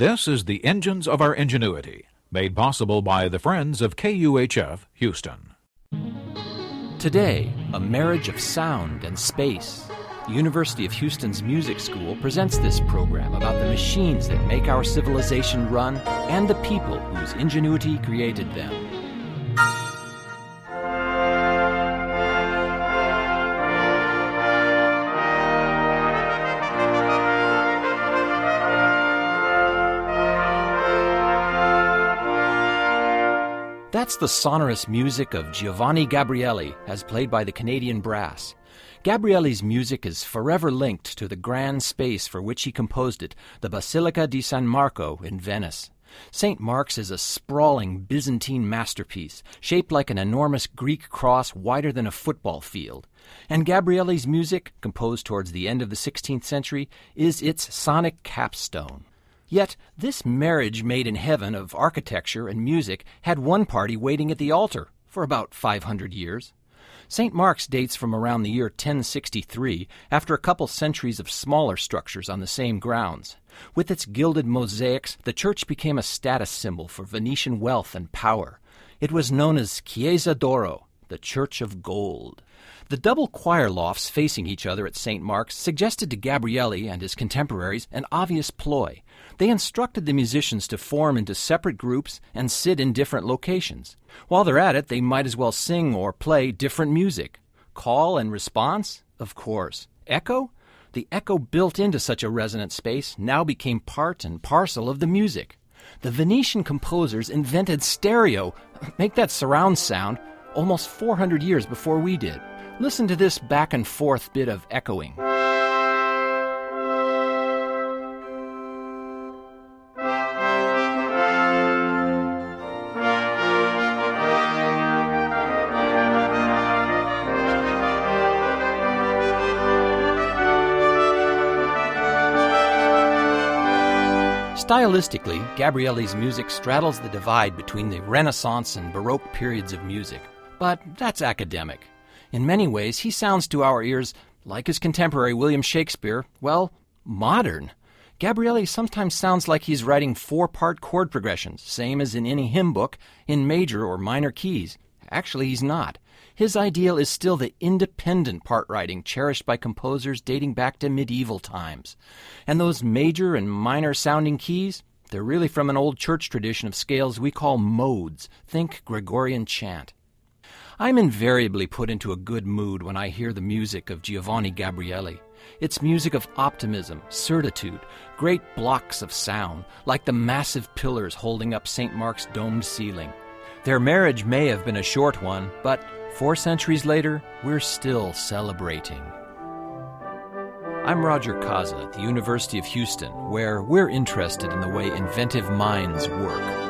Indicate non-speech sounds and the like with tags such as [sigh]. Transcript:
This is the Engines of Our Ingenuity, made possible by the Friends of KUHF Houston. Today, a marriage of sound and space. The University of Houston's Music School presents this program about the machines that make our civilization run and the people whose ingenuity created them. That's the sonorous music of Giovanni Gabrieli, as played by the Canadian Brass. Gabrieli's music is forever linked to the grand space for which he composed it, the Basilica di San Marco in Venice. St. Mark's is a sprawling Byzantine masterpiece, shaped like an enormous Greek cross wider than a football field. And Gabrieli's music, composed towards the end of the 16th century, is its sonic capstone. Yet this marriage made in heaven of architecture and music had one party waiting at the altar for about 500 years. St. Mark's dates from around the year 1063, after a couple centuries of smaller structures on the same grounds. With its gilded mosaics, the church became a status symbol for Venetian wealth and power. It was known as Chiesa d'Oro, the Church of Gold. The double choir lofts facing each other at St. Mark's suggested to Gabrieli and his contemporaries an obvious ploy. They instructed the musicians to form into separate groups and sit in different locations. While they're at it, they might as well sing or play different music. Call and response? Of course. Echo? The echo built into such a resonant space now became part and parcel of the music. The Venetian composers invented stereo, [laughs] make that surround sound, almost 400 years before we did. Listen to this back and forth bit of echoing. Stylistically, Gabrieli's music straddles the divide between the Renaissance and Baroque periods of music. But that's academic. In many ways, he sounds to our ears, like his contemporary William Shakespeare, well, modern. Gabrieli sometimes sounds like he's writing four part chord progressions, same as in any hymn book, in major or minor keys. Actually, he's not. His ideal is still the independent part writing cherished by composers dating back to medieval times. And those major and minor sounding keys, they're really from an old church tradition of scales we call modes. Think Gregorian chant. I'm invariably put into a good mood when I hear the music of Giovanni Gabrieli. It's music of optimism, certitude, great blocks of sound, like the massive pillars holding up St. Mark's domed ceiling. Their marriage may have been a short one, but four centuries later, we're still celebrating. I'm Roger Kaza at the University of Houston, where we're interested in the way inventive minds work.